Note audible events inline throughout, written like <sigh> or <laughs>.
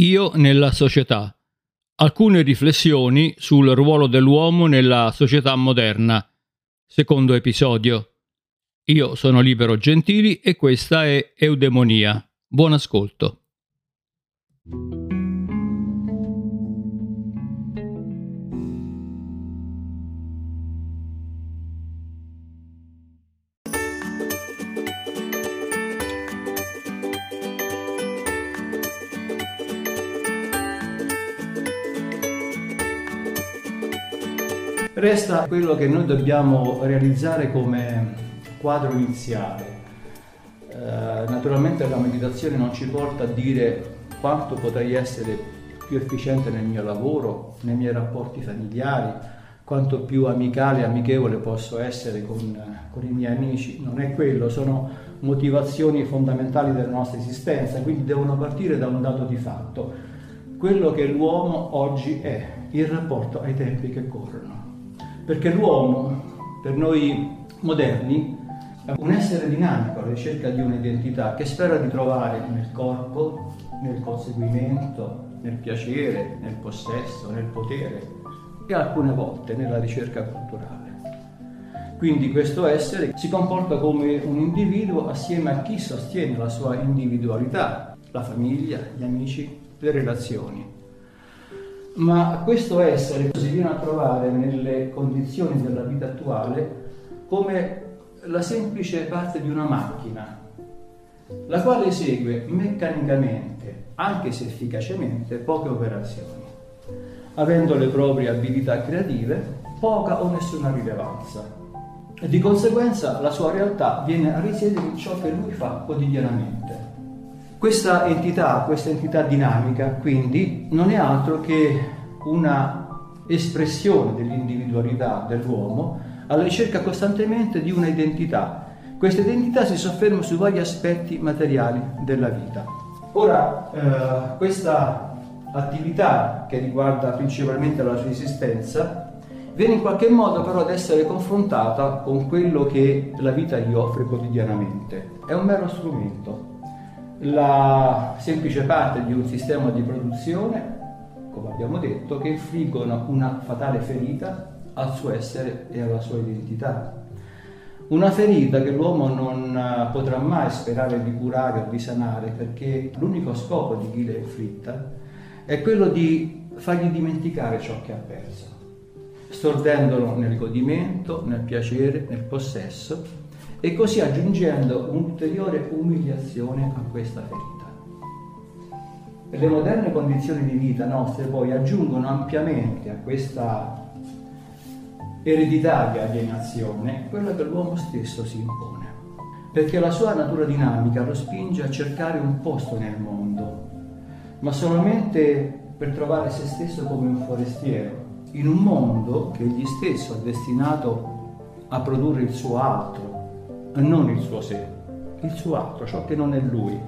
Io nella società. Alcune riflessioni sul ruolo dell'uomo nella società moderna. Secondo episodio. Io sono Libero Gentili e questa è Eudemonia. Buon ascolto. Resta quello che noi dobbiamo realizzare come quadro iniziale. Eh, naturalmente la meditazione non ci porta a dire quanto potrei essere più efficiente nel mio lavoro, nei miei rapporti familiari, quanto più amicale e amichevole posso essere con, con, i miei amici. Non è quello, sono motivazioni fondamentali della nostra esistenza, quindi devono partire da un dato di fatto. Quello che l'uomo oggi è, il rapporto ai tempi che corrono perché l'uomo, per noi moderni, è un essere dinamico alla ricerca di un'identità che spera di trovare nel corpo, nel conseguimento, nel piacere, nel possesso, nel potere e alcune volte nella ricerca culturale. Quindi questo essere si comporta come un individuo assieme a chi sostiene la sua individualità, la famiglia, gli amici, le relazioni ma questo essere si viene a trovare nelle condizioni della vita attuale come la semplice parte di una macchina, la quale esegue meccanicamente, anche se efficacemente, poche operazioni, avendo le proprie abilità creative poca o nessuna rilevanza. E di conseguenza la sua realtà viene a risiedere in ciò che lui fa quotidianamente questa entità, questa entità dinamica, quindi, non è altro che una espressione dell'individualità dell'uomo alla ricerca costantemente di una identità. Questa identità si sofferma su vari aspetti materiali della vita. Ora, eh, questa attività che riguarda principalmente la sua esistenza viene in qualche modo però ad essere confrontata con quello che la vita gli offre quotidianamente. È un mero strumento, la semplice parte di un sistema di produzione, come abbiamo detto, che infliggono una fatale ferita al suo essere e alla sua identità. Una ferita che l'uomo non eh, potrà mai sperare di curare o di sanare perché l'unico scopo di chi l'ha inflitta è quello di fargli dimenticare ciò che ha perso, stordendolo nel godimento, nel piacere, nel possesso e così aggiungendo un'ulteriore umiliazione a questa ferita. Le moderne condizioni di vita nostre poi aggiungono ampiamente a questa ereditaria alienazione quella che l'uomo stesso si impone, perché la sua natura dinamica lo spinge a cercare un posto nel mondo, ma solamente per trovare se stesso come un forestiero, in un mondo che egli stesso è destinato a produrre il suo altro, non il suo sé, il suo altro, ciò che non è lui.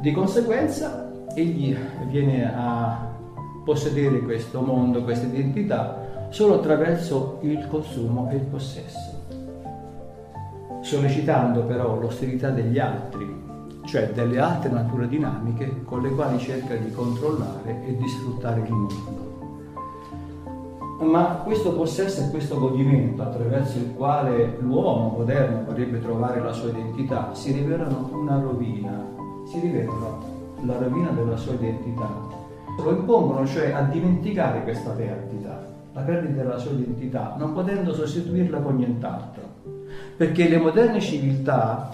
Di conseguenza egli viene a possedere questo mondo, questa identità, solo attraverso il consumo e il possesso, sollecitando però l'ostilità degli altri, cioè delle altre nature dinamiche con le quali cerca di controllare e di sfruttare il mondo. Ma questo possesso e questo godimento attraverso il quale l'uomo moderno vorrebbe trovare la sua identità si rivelano una rovina, si rivelano la rovina della sua identità. Lo impongono cioè a dimenticare questa perdita, la perdita della sua identità, non potendo sostituirla con nient'altro. Perché le moderne civiltà,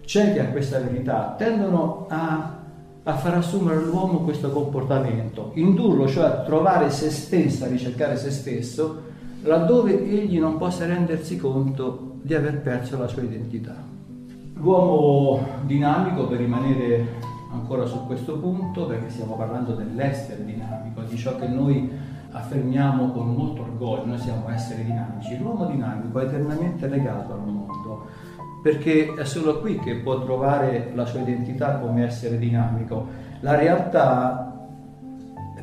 cieche a questa verità, tendono a a far assumere all'uomo questo comportamento, indurlo cioè a trovare se stesso, a ricercare se stesso, laddove egli non possa rendersi conto di aver perso la sua identità. L'uomo dinamico, per rimanere ancora su questo punto, perché stiamo parlando dell'essere dinamico, di ciò che noi affermiamo con molto orgoglio, noi siamo esseri dinamici, l'uomo dinamico è eternamente legato al mondo perché è solo qui che può trovare la sua identità come essere dinamico. La realtà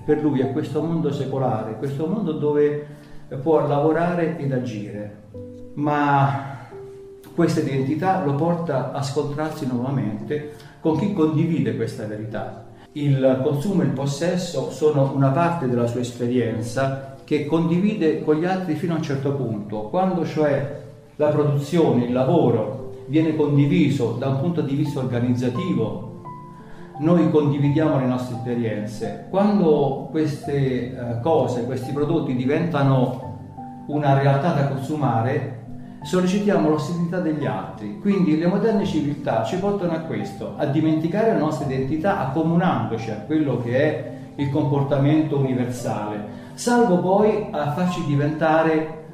per lui è questo mondo secolare, questo mondo dove può lavorare ed agire, ma questa identità lo porta a scontrarsi nuovamente con chi condivide questa verità. il consumo e il possesso sono una parte della sua esperienza che condivide con gli altri fino a un certo punto. Quando cioè la produzione, il lavoro viene condiviso da un punto di vista organizzativo, noi condividiamo le nostre esperienze. Quando queste eh, cose, questi prodotti diventano una realtà da consumare, sollecitiamo l'ostilità degli altri. Quindi le moderne civiltà ci portano a questo, a dimenticare la nostra identità accomunandoci a quello che è il comportamento universale, salvo poi a farci diventare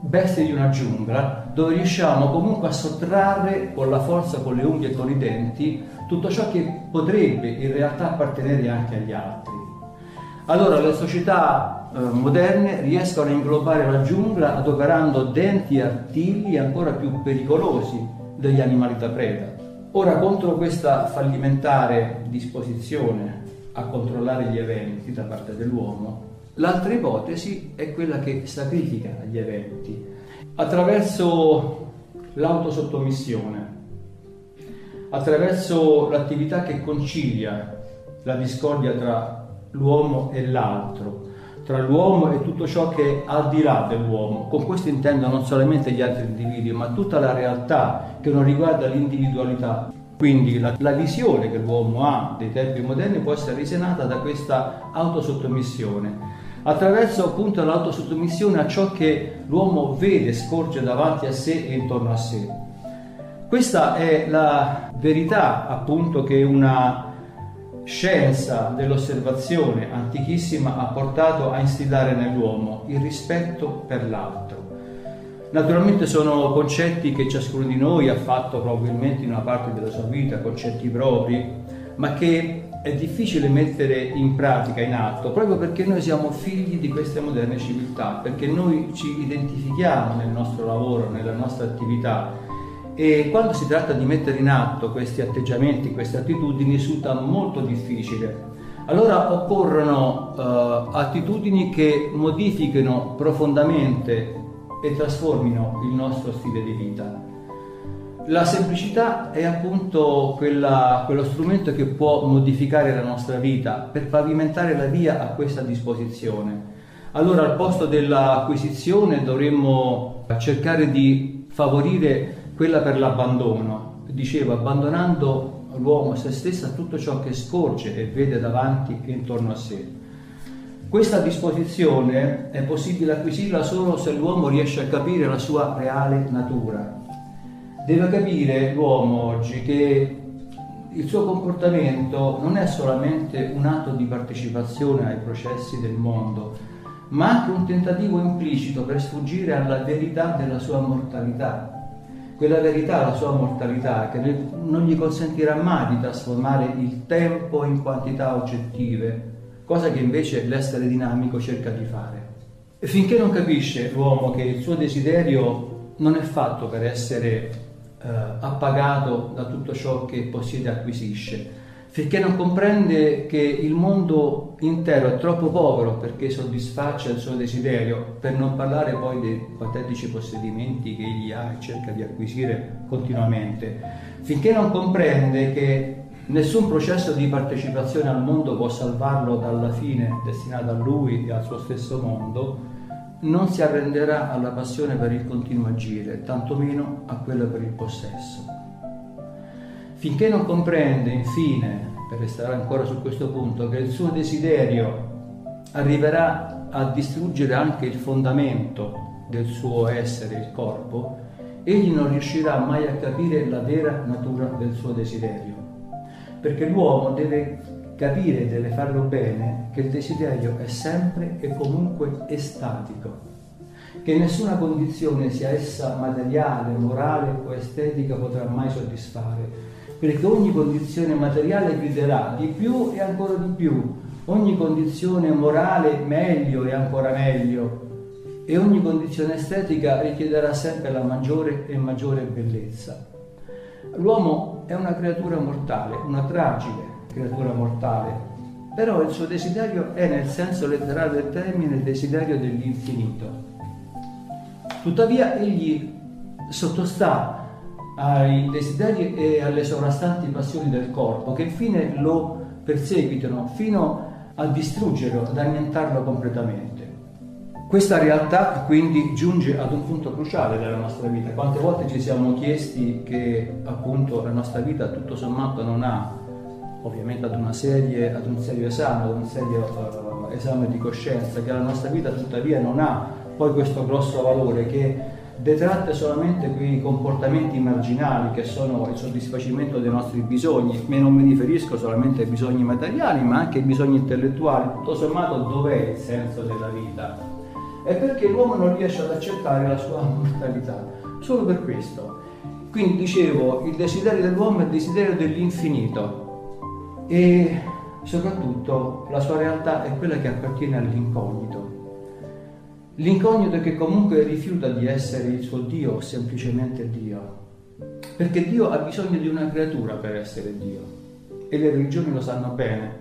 bestie di una giungla dove riusciamo comunque a sottrarre con la forza, con le unghie e con i denti tutto ciò che potrebbe in realtà appartenere anche agli altri. Allora le società eh, moderne riescono a inglobare la giungla adoperando denti e artigli ancora più pericolosi degli animali da preda. Ora contro questa fallimentare disposizione a controllare gli eventi da parte dell'uomo, l'altra ipotesi è quella che sacrifica gli eventi attraverso l'autosottomissione, attraverso l'attività che concilia la discordia tra l'uomo e l'altro, tra l'uomo e tutto ciò che è al di là dell'uomo. Con questo intendo non solamente gli altri individui, ma tutta la realtà che non riguarda l'individualità. Quindi la, la visione che l'uomo ha dei tempi moderni può essere risenata da questa autosottomissione attraverso appunto l'autosottomissione a ciò che l'uomo vede, scorge davanti a sé e intorno a sé. Questa è la verità appunto che una scienza dell'osservazione antichissima ha portato a instillare nell'uomo il rispetto per l'altro. Naturalmente sono concetti che ciascuno di noi ha fatto probabilmente in una parte della sua vita, concetti propri, ma che è difficile mettere in pratica, in atto, proprio perché noi siamo figli di queste moderne civiltà, perché noi ci identifichiamo nel nostro lavoro, nella nostra attività e quando si tratta di mettere in atto questi atteggiamenti, queste attitudini, risulta molto difficile. Allora occorrono uh, attitudini che modifichino profondamente e trasformino il nostro stile di vita. La semplicità è appunto quella, quello strumento che può modificare la nostra vita per pavimentare la via a questa disposizione. Allora al posto dell'acquisizione dovremmo cercare di favorire quella per l'abbandono. Dicevo, abbandonando l'uomo se stesso a tutto ciò che scorge e vede davanti e intorno a sé. Questa disposizione è possibile acquisirla solo se l'uomo riesce a capire la sua reale natura. Deve capire l'uomo oggi che il suo comportamento non è solamente un atto di partecipazione ai processi del mondo, ma anche un tentativo implicito per sfuggire alla verità della sua mortalità quella verità, la sua mortalità, che non gli consentirà mai di trasformare il tempo in quantità oggettive, cosa che invece l'essere dinamico cerca di fare. E finché non capisce l'uomo che il suo desiderio non è fatto per essere eh, appagato da tutto ciò che possiede e acquisisce, finché non comprende che il mondo intero è troppo povero perché soddisfaccia il suo desiderio, per non parlare poi dei patetici possedimenti che egli ha e cerca di acquisire continuamente, finché non comprende che nessun processo di partecipazione al mondo può salvarlo dalla fine destinata a lui e al suo stesso mondo, non si arrenderà alla passione per il continuo agire, tantomeno a quella per il possesso. Finché non comprende, infine, per restare ancora su questo punto, che il suo desiderio arriverà a distruggere anche il fondamento del suo essere, il corpo, egli non riuscirà mai a capire la vera natura del suo desiderio. Perché l'uomo deve capire, deve farlo bene, che il desiderio è sempre e comunque estatico, che nessuna condizione, sia essa materiale, morale o estetica, potrà mai soddisfare. Perché ogni condizione materiale griderà di più e ancora di più, ogni condizione morale meglio e ancora meglio, e ogni condizione estetica richiederà sempre la maggiore e maggiore bellezza. L'uomo è una creatura mortale, una tragica creatura mortale, però il suo desiderio è nel senso letterale del termine il desiderio dell'infinito. Tuttavia egli sottostà ai desideri e alle sovrastanti passioni del corpo che infine lo perseguitano fino a distruggerlo, ad annientarlo completamente. Questa realtà quindi giunge ad un punto cruciale della nostra vita. Quante volte ci siamo chiesti che appunto la nostra vita tutto sommato non ha, ovviamente ad, una serie, ad un serio esame, ad un serio uh, esame di coscienza, che la nostra vita tuttavia non ha poi questo grosso valore che detratte solamente quei comportamenti marginali che sono il soddisfacimento dei nostri bisogni, e non mi riferisco solamente ai bisogni materiali ma anche ai bisogni intellettuali, tutto sommato dov'è il senso della vita? È perché l'uomo non riesce ad accettare la sua <laughs> mortalità, solo per questo. Quindi dicevo, il desiderio dell'uomo è il desiderio dell'infinito e soprattutto la sua realtà è quella che appartiene all'incognito. L'incognito che comunque rifiuta di essere il suo Dio o semplicemente Dio, perché Dio ha bisogno di una creatura per essere Dio e le religioni lo sanno bene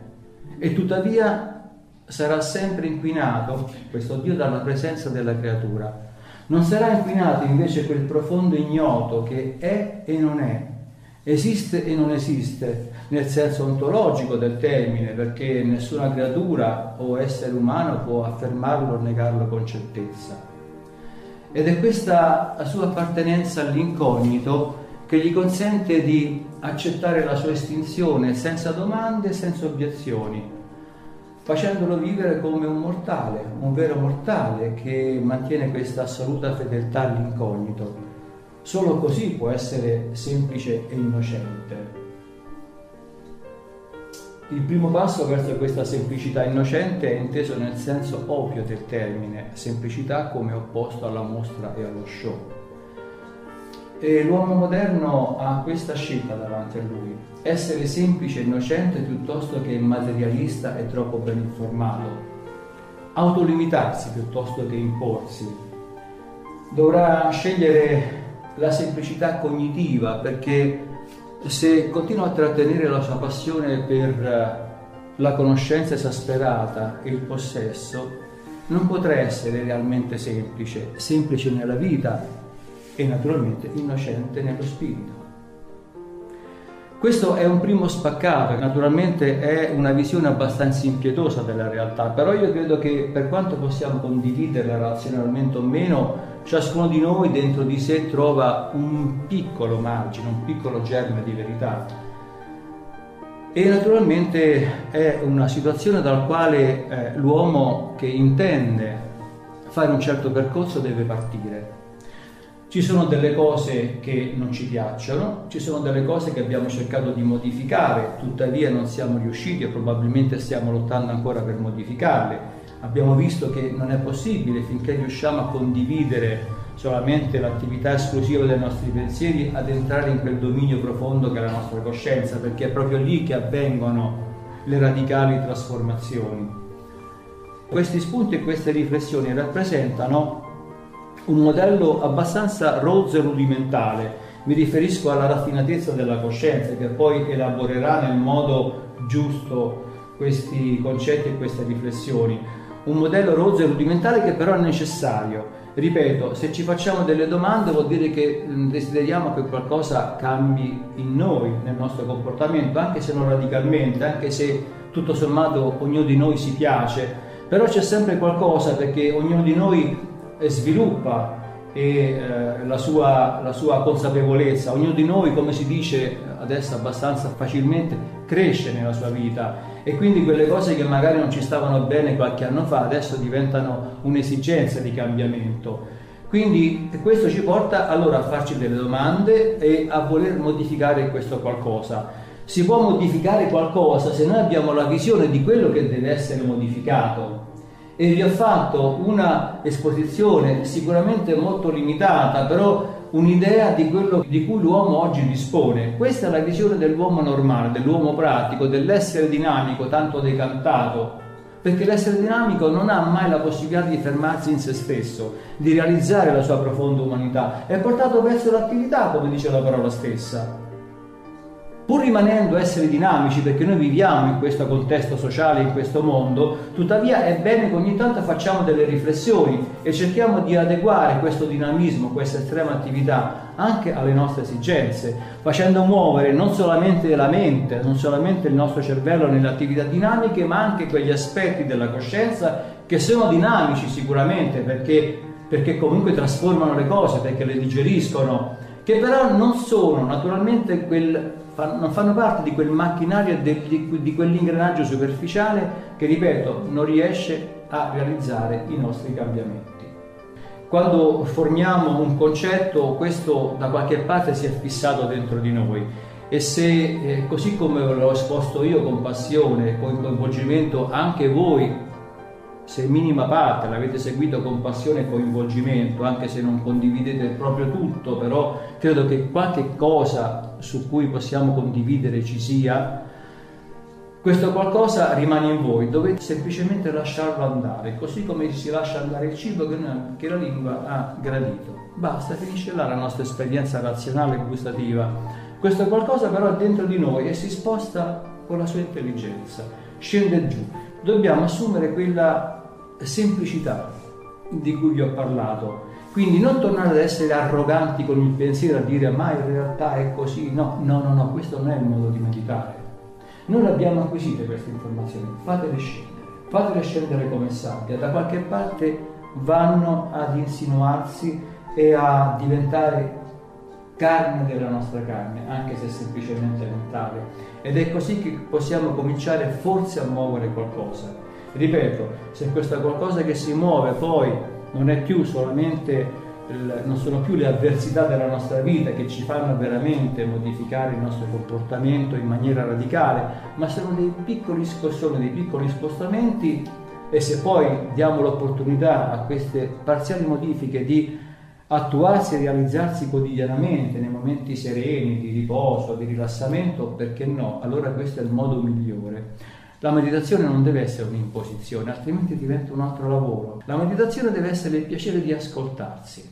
e tuttavia sarà sempre inquinato questo Dio dalla presenza della creatura. Non sarà inquinato invece quel profondo ignoto che è e non è, esiste e non esiste nel senso ontologico del termine, perché nessuna creatura o essere umano può affermarlo o negarlo con certezza. Ed è questa sua appartenenza all'incognito che gli consente di accettare la sua estinzione senza domande e senza obiezioni facendolo vivere come un mortale, un vero mortale che mantiene questa assoluta fedeltà all'incognito. Solo così può essere semplice e innocente. Il primo passo verso questa semplicità innocente è inteso nel senso ovvio del termine, semplicità come opposto alla mostra e allo show. E l'uomo moderno ha questa scelta davanti a lui, essere semplice e innocente piuttosto che materialista e troppo ben informato, autolimitarsi piuttosto che imporsi. Dovrà scegliere la semplicità cognitiva perché se continua a trattenere la sua passione per la conoscenza esasperata e il possesso, non potrà essere realmente semplice, semplice nella vita e naturalmente innocente nello spirito. Questo è un primo spaccato, naturalmente è una visione abbastanza impietosa della realtà, però io credo che per quanto possiamo condividerla razionalmente o meno, ciascuno di noi dentro di sé trova un piccolo margine, un piccolo germe di verità. E naturalmente è una situazione dalla quale eh, l'uomo che intende fare un certo percorso deve partire. Ci sono delle cose che non ci piacciono, ci sono delle cose che abbiamo cercato di modificare, tuttavia non siamo riusciti e probabilmente stiamo lottando ancora per modificarle. Abbiamo visto che non è possibile finché riusciamo a condividere solamente l'attività esclusiva dei nostri pensieri ad entrare in quel dominio profondo che è la nostra coscienza, perché è proprio lì che avvengono le radicali trasformazioni. Questi spunti e queste riflessioni rappresentano un modello abbastanza rozzo e rudimentale. Mi riferisco alla raffinatezza della coscienza che poi elaborerà nel modo giusto questi concetti e queste riflessioni. Un modello rozzo e rudimentale che però è necessario. Ripeto, se ci facciamo delle domande vuol dire che mm, desideriamo che qualcosa cambi in noi, nel nostro comportamento, anche se non radicalmente, anche se tutto sommato ognuno di noi si piace, però c'è sempre qualcosa perché ognuno di noi sviluppa e, eh, la, sua, la, sua, consapevolezza. Ognuno di noi, come si dice adesso abbastanza facilmente, cresce nella sua vita e quindi quelle cose che magari non ci stavano bene qualche anno fa adesso diventano un'esigenza di cambiamento. Quindi questo ci porta allora a farci delle domande e a voler modificare questo qualcosa. Si può modificare qualcosa se noi abbiamo la visione di quello che deve essere modificato e vi ho fatto una esposizione sicuramente molto limitata, però un'idea di quello di cui l'uomo oggi dispone. Questa è la visione dell'uomo normale, dell'uomo pratico, dell'essere dinamico tanto decantato, perché l'essere dinamico non ha mai la possibilità di fermarsi in se stesso, di realizzare la sua profonda umanità, è portato verso l'attività, come dice la parola stessa. Pur rimanendo esseri dinamici, perché noi viviamo in questo contesto sociale, in questo mondo, tuttavia è bene che ogni tanto facciamo delle riflessioni e cerchiamo di adeguare questo dinamismo, questa estrema attività anche alle nostre esigenze, facendo muovere non solamente la mente, non solamente il nostro cervello nelle attività dinamiche, ma anche quegli aspetti della coscienza che sono dinamici sicuramente perché, perché comunque trasformano le cose, perché le digeriscono, che però non sono naturalmente quel non fanno parte di quel macchinario, di, di, quell'ingranaggio superficiale che, ripeto, non riesce a realizzare i nostri cambiamenti. Quando formiamo un concetto, questo da qualche parte si è fissato dentro di noi e se, eh, così come l'ho esposto io con passione, con coinvolgimento, anche voi se minima parte l'avete seguito con passione e coinvolgimento, anche se non condividete proprio tutto, però credo che qualche cosa su cui possiamo condividere ci sia, questo qualcosa rimane in voi, dovete semplicemente lasciarlo andare, così come si lascia andare il cibo che, la lingua ha gradito. Basta, finisce là la nostra esperienza razionale e gustativa. Questo qualcosa però è dentro di noi e si sposta con la sua intelligenza, scende giù. Dobbiamo assumere quella semplicità di cui vi ho parlato. Quindi non tornare ad essere arroganti con il pensiero a dire ma in realtà è così. No, no, no, no, questo non è il modo di meditare. Noi abbiamo acquisite queste informazioni, fatele scendere, fatele scendere come sabbia, da qualche parte vanno ad insinuarsi e a diventare carne della nostra carne, anche se semplicemente mentale. Ed è così che possiamo cominciare forse a muovere qualcosa Ripeto, se questa qualcosa che si muove poi non è più solamente non sono più le avversità della nostra vita che ci fanno veramente modificare il nostro comportamento in maniera radicale, ma sono dei piccoli scossoni, dei piccoli spostamenti e se poi diamo l'opportunità a queste parziali modifiche di attuarsi e realizzarsi quotidianamente nei momenti sereni, di riposo, di rilassamento, perché no? Allora questo è il modo migliore. La meditazione non deve essere un'imposizione, altrimenti diventa un altro lavoro. La meditazione deve essere il piacere di ascoltarsi,